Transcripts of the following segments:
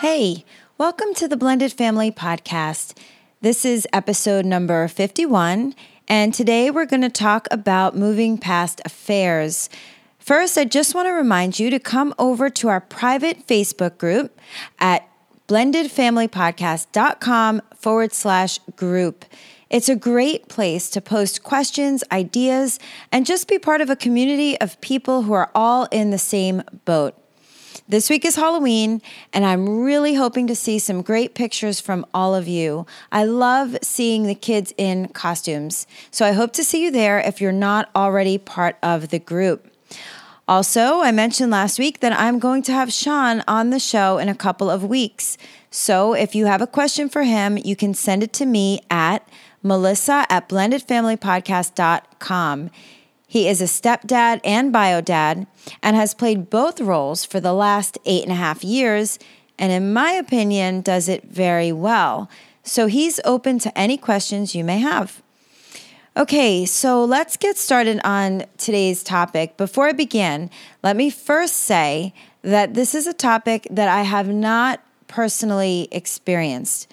Hey, welcome to the Blended Family Podcast. This is episode number 51, and today we're going to talk about moving past affairs. First, I just want to remind you to come over to our private Facebook group at blendedfamilypodcast.com forward slash group. It's a great place to post questions, ideas, and just be part of a community of people who are all in the same boat. This week is Halloween, and I'm really hoping to see some great pictures from all of you. I love seeing the kids in costumes, so I hope to see you there if you're not already part of the group. Also, I mentioned last week that I'm going to have Sean on the show in a couple of weeks. So if you have a question for him, you can send it to me at melissa at blendedfamilypodcast.com. He is a stepdad and bio dad and has played both roles for the last eight and a half years, and in my opinion, does it very well. So he's open to any questions you may have. Okay, so let's get started on today's topic. Before I begin, let me first say that this is a topic that I have not personally experienced.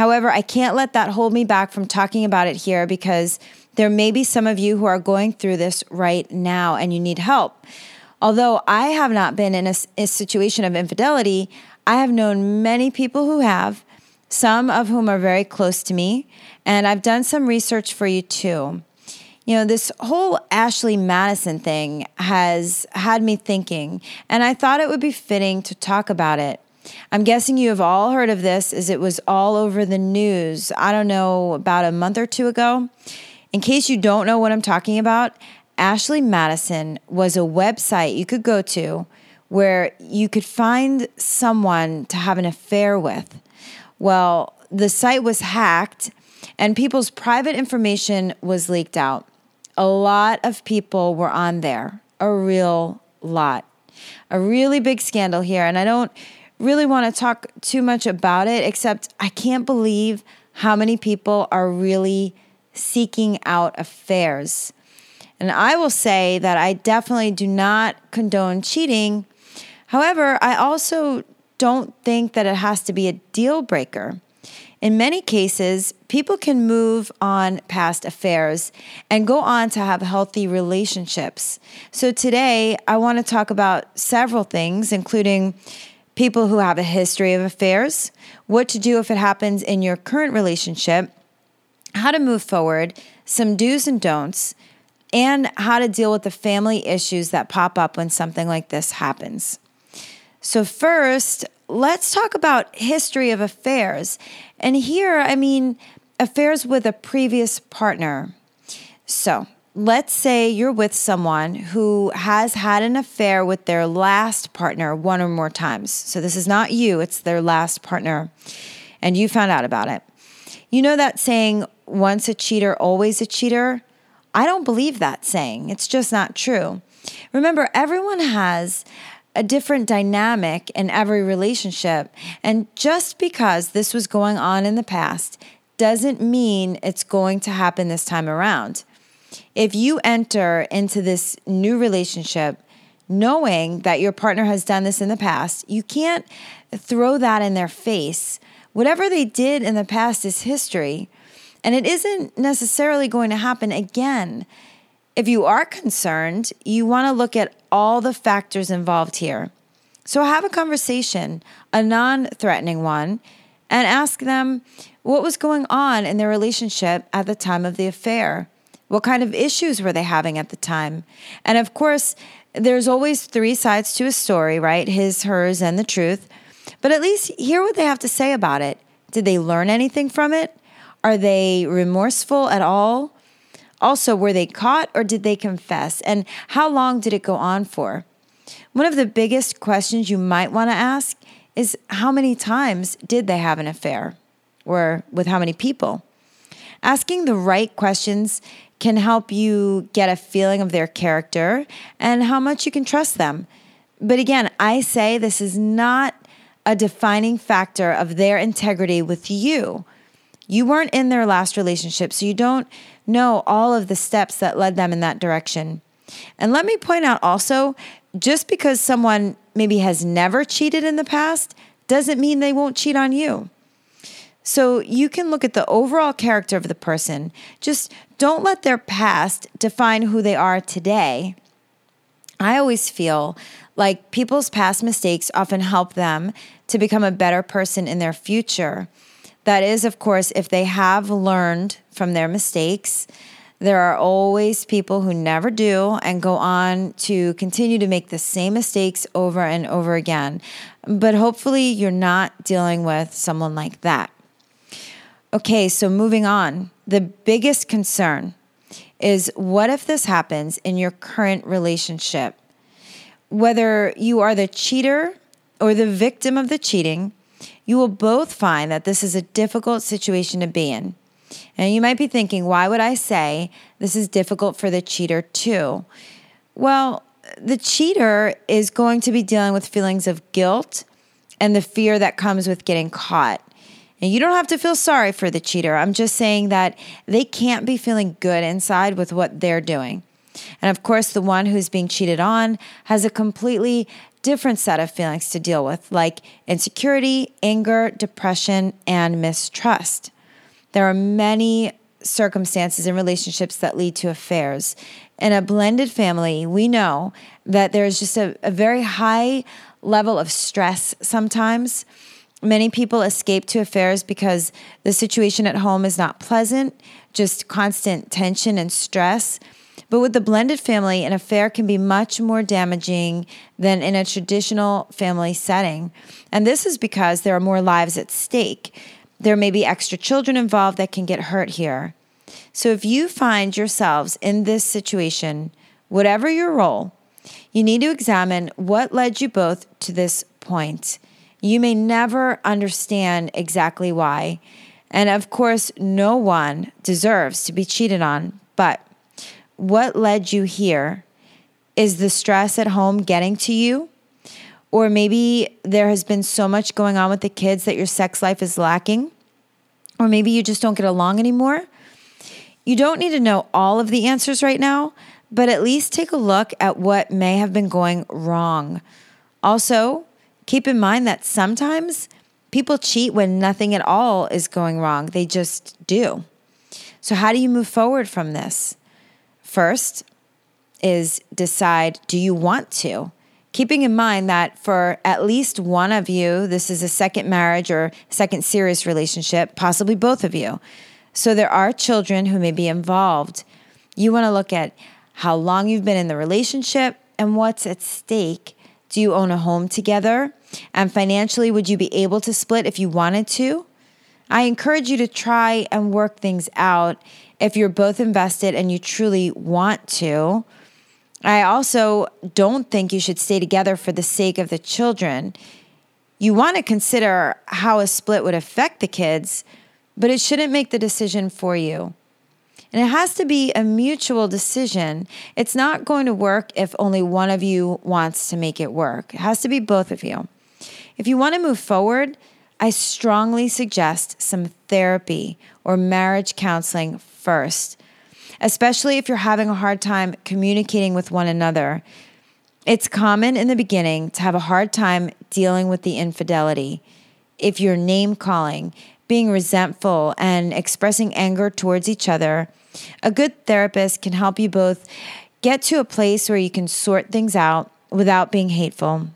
However, I can't let that hold me back from talking about it here because there may be some of you who are going through this right now and you need help. Although I have not been in a, a, situation of infidelity, I have known many people who have, some of whom are very close to me, and I've done some research for you too. You know, this whole Ashley Madison thing has had me thinking, and I thought it would be fitting to talk about it. I'm guessing you have all heard of this as it was all over the news, I don't know, about a month or two ago. In case you don't know what I'm talking about, Ashley Madison was a website you could go to where you could find someone to have an affair with. Well, the site was hacked and people's private information was leaked out. A lot of people were on there, a real lot. A really big scandal here. And I don't really want to talk too much about it, except I can't believe how many people are really seeking out affairs. And I will say that I definitely do not condone cheating. However, I also don't think that it has to be a deal breaker. In many cases, people can move on past affairs and go on to have healthy relationships. So, today I want to talk about several things, including people who have a history of affairs, what to do if it happens in your current relationship, how to move forward, some do's and don'ts, and how to deal with the family issues that pop up when something like this happens. So, first, let's talk about history of affairs. And here, I mean affairs with a previous partner. So, let's say you're with someone who has had an affair with their last partner one or more times. So, this is not you, it's their last partner, and you found out about it. You know that saying, once a cheater, always a cheater? I don't believe that saying. It's just not true. Remember, everyone has a different dynamic in every relationship. And just because this was going on in the past doesn't mean it's going to happen this time around. If you enter into this new relationship knowing that your partner has done this in the past, you can't throw that in their face Whatever they did in the past is history, and it isn't necessarily going to happen again. If you are concerned, you want to look at all the factors involved here. So have a conversation, a non threatening one, and ask them what was going on in their relationship at the time of the affair. What kind of issues were they having at the time? And of course, there's always three sides to a story, right? His, hers, and the truth. But at least hear what they have to say about it. Did they learn anything from it? Are they remorseful at all? Also, were they caught or did they confess? And how long did it go on for? One of the biggest questions you might want to ask is how many times did they have an affair or with how many people? Asking the right questions can help you get a feeling of their character and how much you can trust them. But again, I say this is not a defining factor of their integrity with you. You weren't in their last relationship, so you don't know all of the steps that led them in that direction. And let me point out also just because someone maybe has never cheated in the past doesn't mean they won't cheat on you. So you can look at the overall character of the person. Just don't let their past define who they are today. I always feel like people's past mistakes often help them to become a better person in their future. That is, of course, if they have learned from their mistakes. There are always people who never do and go on to continue to make the same mistakes over and over again. But hopefully, you're not dealing with someone like that. Okay, so moving on. The biggest concern is what if this happens in your current relationship? Whether you are the cheater or the victim of the cheating, you will both find that this is a difficult situation to be in. And you might be thinking, why would I say this is difficult for the cheater too? Well, the cheater is going to be dealing with feelings of guilt and the fear that comes with getting caught. And you don't have to feel sorry for the cheater. I'm just saying that they can't be feeling good inside with what they're doing. And of course, the one who's being cheated on has a completely different set of feelings to deal with, like insecurity, anger, depression, and mistrust. There are many circumstances and relationships that lead to affairs. In a blended family, we know that there's just a, a very high level of stress sometimes Many people escape to affairs because the situation at home is not pleasant, just constant tension and stress. But with the blended family, an affair can be much more damaging than in a traditional family setting. And this is because there are more lives at stake. There may be extra children involved that can get hurt here. So if you find yourselves in this situation, whatever your role, you need to examine what led you both to this point. You may never understand exactly why. And of course, no one deserves to be cheated on. But what led you here? Is the stress at home getting to you? Or maybe there has been so much going on with the kids that your sex life is lacking? Or maybe you just don't get along anymore? You don't need to know all of the answers right now, but at least take a look at what may have been going wrong. Also, Keep in mind that sometimes people cheat when nothing at all is going wrong, they just do. So, how do you move forward from this? First is decide do you want to? Keeping in mind that for at least one of you, this is a second marriage or second serious relationship, possibly both of you. So there are children who may be involved. You want to look at how long you've been in the relationship and what's at stake. Do you own a home together? And financially, would you be able to split if you wanted to? I encourage you to try and work things out if you're both invested and you truly want to. I also don't think you should stay together for the sake of the children. You want to consider how a split would affect the kids, but it shouldn't make the decision for you. And it has to be a mutual decision. It's not going to work if only one of you wants to make it work. It has to be both of you. If you want to move forward, I strongly suggest some therapy or marriage counseling first, especially if you're having a hard time communicating with one another. It's common in the beginning to have a hard time dealing with the infidelity. If you're name calling, being resentful, and expressing anger towards each other, a good therapist can help you both get to a place where you can sort things out without being hateful.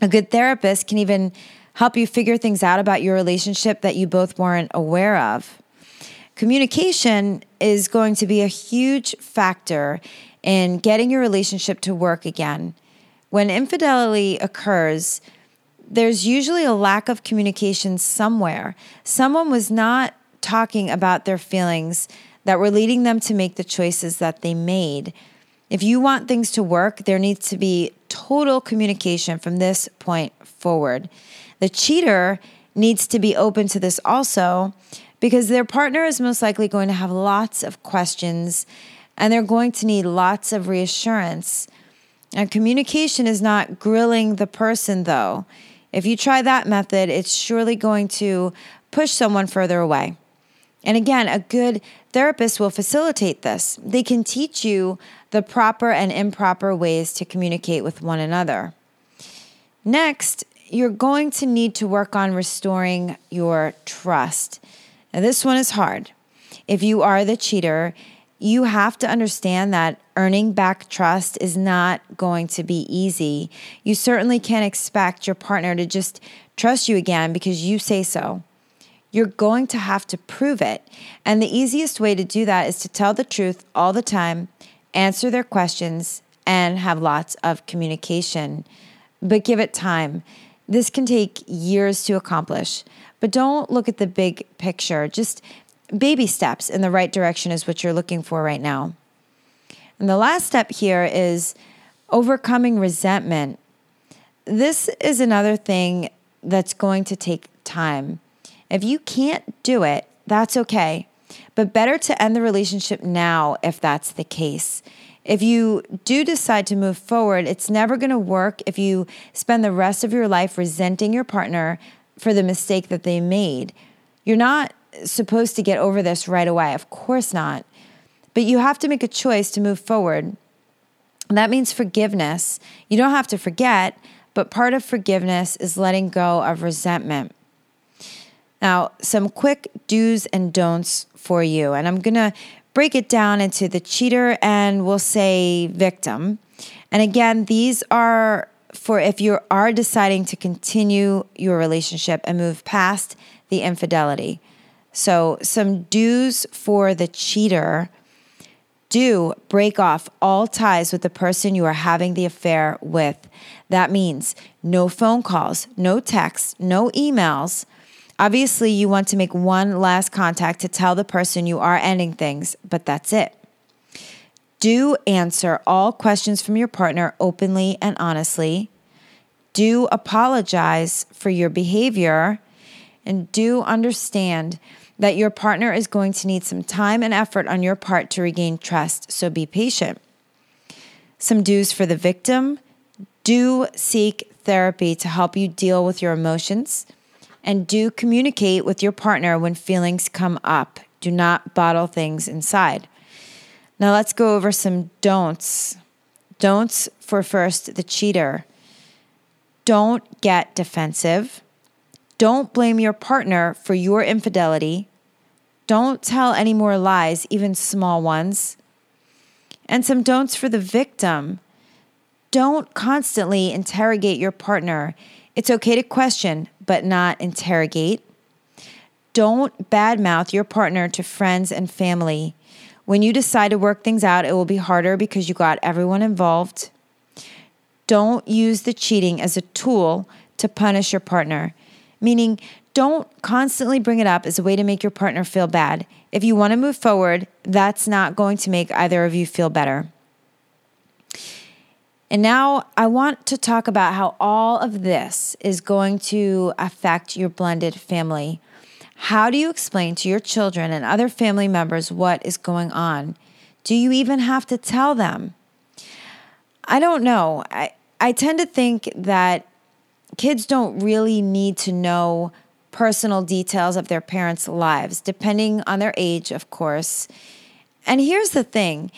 A good therapist can even help you figure things out about your relationship that you both weren't aware of. Communication is going to be a huge factor in getting your relationship to work again. When infidelity occurs, there's usually a lack of communication somewhere. Someone was not talking about their feelings that were leading them to make the choices that they made. If you want things to work, there needs to be total communication from this point forward. The cheater needs to be open to this also because their partner is most likely going to have lots of questions and they're going to need lots of reassurance. And communication is not grilling the person, though. If you try that method, it's surely going to push someone further away. And again, a good therapist will facilitate this. They can teach you the proper and improper ways to communicate with one another. Next, you're going to need to work on restoring your trust. Now, this one is hard. If you are the cheater, you have to understand that earning back trust is not going to be easy. You certainly can't expect your partner to just trust you again because you say so. You're going to have to prove it. And the easiest way to do that is to tell the truth all the time, answer their questions, and have lots of communication. But give it time. This can take years to accomplish. But don't look at the big picture. Just baby steps in the right direction is what you're looking for right now. And the last step here is overcoming resentment. This is another thing that's going to take time. If you can't do it, that's okay. But better to end the relationship now if that's the case. If you do decide to move forward, it's never going to work if you spend the rest of your life resenting your partner for the mistake that they made. You're not supposed to get over this right away. Of course not. But you have to make a choice to move forward. And that means forgiveness. You don't have to forget, but part of forgiveness is letting go of resentment. Now, some quick do's and don'ts for you. And I'm going to break it down into the cheater and we'll say victim. And again, these are for if you are deciding to continue your relationship and move past the infidelity. So, some do's for the cheater do break off all ties with the person you are having the affair with. That means no phone calls, no texts, no emails. Obviously, you want to make one last contact to tell the person you are ending things, but that's it. Do answer all questions from your partner openly and honestly. Do apologize for your behavior and do understand that your partner is going to need some time and effort on your part to regain trust, so be patient. Some do's for the victim do seek therapy to help you deal with your emotions, and do communicate with your partner when feelings come up. Do not bottle things inside. Now, let's go over some don'ts. Don'ts for first the cheater. Don't get defensive. Don't blame your partner for your infidelity. Don't tell any more lies, even small ones. And some don'ts for the victim. Don't constantly interrogate your partner. It's okay to question, but not interrogate. Don't badmouth your partner to friends and family. When you decide to work things out, it will be harder because you got everyone involved. Don't use the cheating as a tool to punish your partner meaning don't constantly bring it up as a way to make your partner feel bad. If you want to move forward, that's not going to make either of you feel better. And now I want to talk about how all of this is going to affect your blended family. How do you explain to your children and other family members what is going on? Do you even have to tell them? I don't know. I, I tend to think that kids don't really need to know personal details of their parents' lives, depending on their age, of course. And here's the thing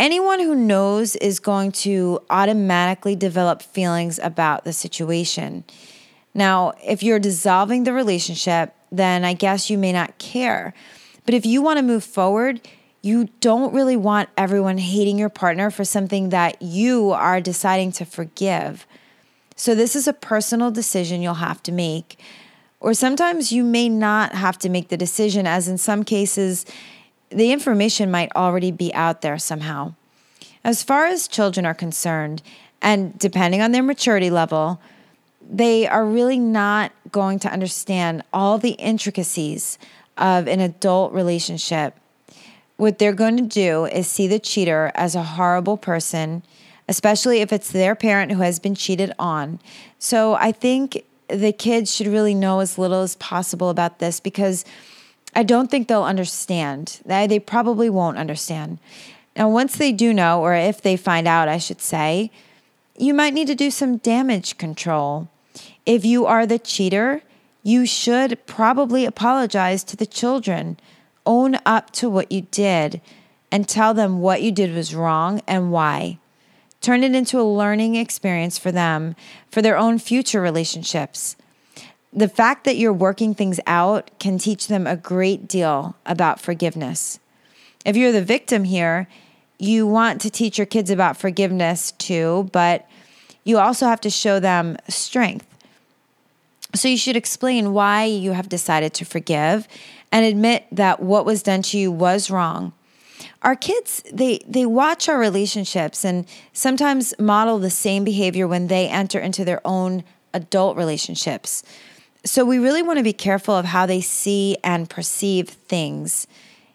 anyone who knows is going to automatically develop feelings about the situation. Now, if you're dissolving the relationship, then I guess you may not care. But if you want to move forward, you don't really want everyone hating your partner for something that you are deciding to forgive. So, this is a personal decision you'll have to make. Or sometimes you may not have to make the decision, as in some cases, the information might already be out there somehow. As far as children are concerned, and depending on their maturity level, they are really not going to understand all the intricacies of an adult relationship. what they're going to do is see the cheater as a horrible person, especially if it's their parent who has been cheated on. So I think the kids should really know as little as possible about this because I don't think they'll understand. They probably won't understand. Now, once they do know, or if they find out, I should say, you might need to do some damage control. If you are the cheater, you should probably apologize to the children own up to what you did and tell them what you did was wrong and why. Turn it into a learning experience for them for their own future relationships. The fact that you're working things out can teach them a great deal about forgiveness. If you're the victim here, you want to teach your kids about forgiveness too, but you also have to show them strength. So you should explain why you have decided to forgive and admit that what was done to you was wrong. Our kids, they they watch our relationships and sometimes model the same behavior when they enter into their own adult relationships. So we really want to be careful of how they see and perceive things.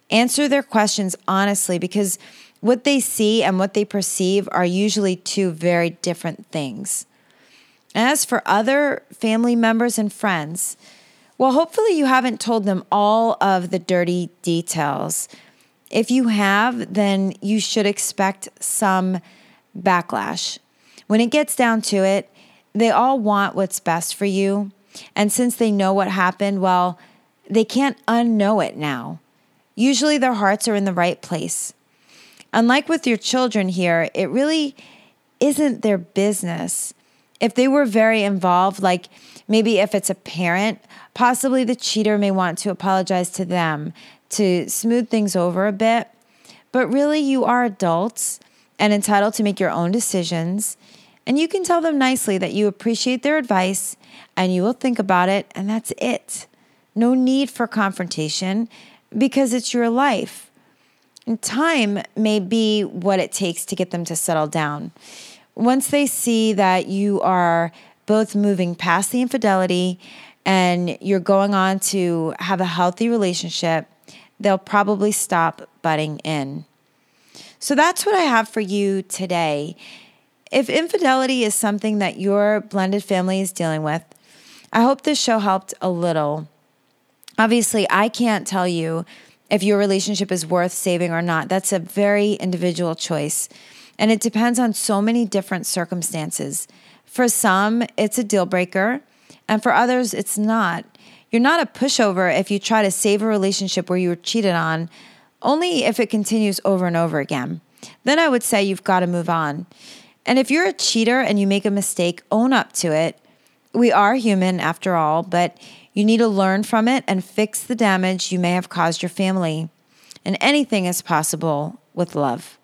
Answer their questions honestly because what they see and what they perceive are usually two very different things. As for other family members and friends, well, hopefully you haven't told them all of the dirty details. If you have, then you should expect some backlash. When it gets down to it, they all want what's best for you. And since they know what happened, well, they can't unknow it now. Usually their hearts are in the right place. Unlike with your children here, it really isn't their business. If they were very involved, like maybe if it's a parent, Possibly the cheater may want to apologize to them to smooth things over a bit. But really, you are adults and entitled to make your own decisions. And you can tell them nicely that you appreciate their advice and you will think about it, and that's it. No need for confrontation because it's your life. And time may be what it takes to get them to settle down. Once they see that you are both moving past the infidelity and you're going on to have a healthy relationship, they'll probably stop butting in. So that's what I have for you today. If infidelity is something that your blended family is dealing with, I hope this show helped a little. Obviously, I can't tell you if your relationship is worth saving or not. That's a very individual choice. And it depends on so many different circumstances. For some, it's a deal breaker. And for others, it's not. You're not a pushover if you try to save a relationship where you were cheated on, only if it continues over and over again. Then I would say you've got to move on. And if you're a cheater and you make a mistake, own up to it. We are human after all, but you need to learn from it and fix the damage you may have caused your family. And anything is possible with love.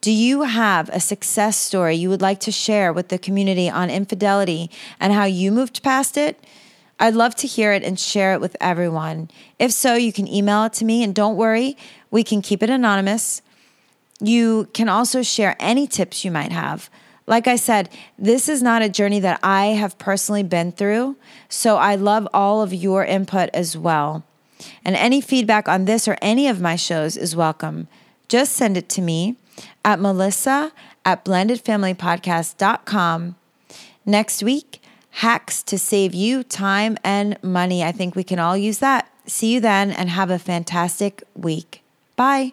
Do you have a success story you would like to share with the community on infidelity and how you moved past it? I'd love to hear it and share it with everyone. If so, you can email it to me, and don't worry, we can keep it anonymous. You can also share any tips you might have. Like I said, this is not a journey that I have personally been through, so I love all of your input as well. And any feedback on this or any of my shows is welcome. Just send it to me at melissa at blendedfamilypodcast.com. Next week, hacks to save you time and money. I think we can all use that. See you then and have a fantastic week. Bye.